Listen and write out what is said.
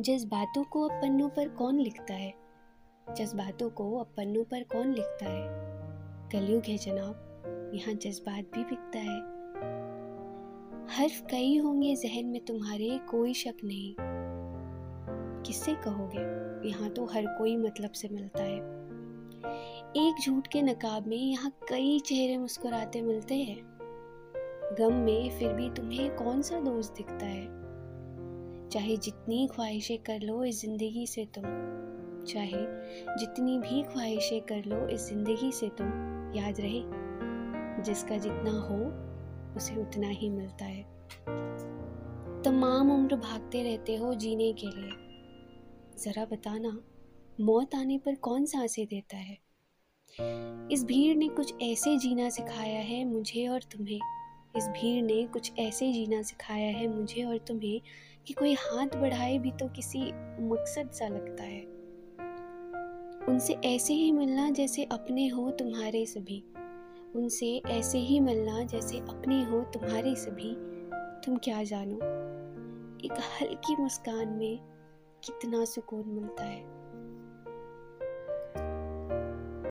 जज्बातों को अब पन्नों पर कौन लिखता है? जज्बातों को अब पन्नों पर कौन लिखता है? कलयुग है जनाब, यहाँ जज्बात भी बिकता है। हर्फ कई होंगे जहन में तुम्हारे, कोई शक नहीं। किससे कहोगे? यहाँ तो हर कोई मतलब से मिलता है। एक झूठ के नकाब में यहाँ कई चेहरे मुस्कुराते मिलते हैं। गम में फिर भी तुम्हें कौन सा दोस्त दिखता है? चाहे जितनी ख्वाहिशें कर लो इस ज़िंदगी से तुम, चाहे जितनी भी ख्वाहिशें कर लो इस ज़िंदगी से तुम, याद रहे, जिसका जितना हो, उसे उतना ही मिलता है। तमाम उम्र भागते रहते हो जीने के लिए। ज़रा बताना, मौत आने पर कौन साँसें देता है? इस भीड़ ने कुछ ऐसे जीना सिखाया है मुझे और तुम्हें। इस भीड़ ने कुछ ऐसे जीना सिखाया है मुझे और तुम्हें कि कोई हाथ बढ़ाए भी तो किसी मकसद सा लगता है। उनसे ऐसे ही मिलना जैसे अपने हो तुम्हारे सभी। उनसे ऐसे ही मिलना जैसे अपने हो तुम्हारे सभी। तुम क्या जानो, एक हल्की मुस्कान में कितना सुकून मिलता है।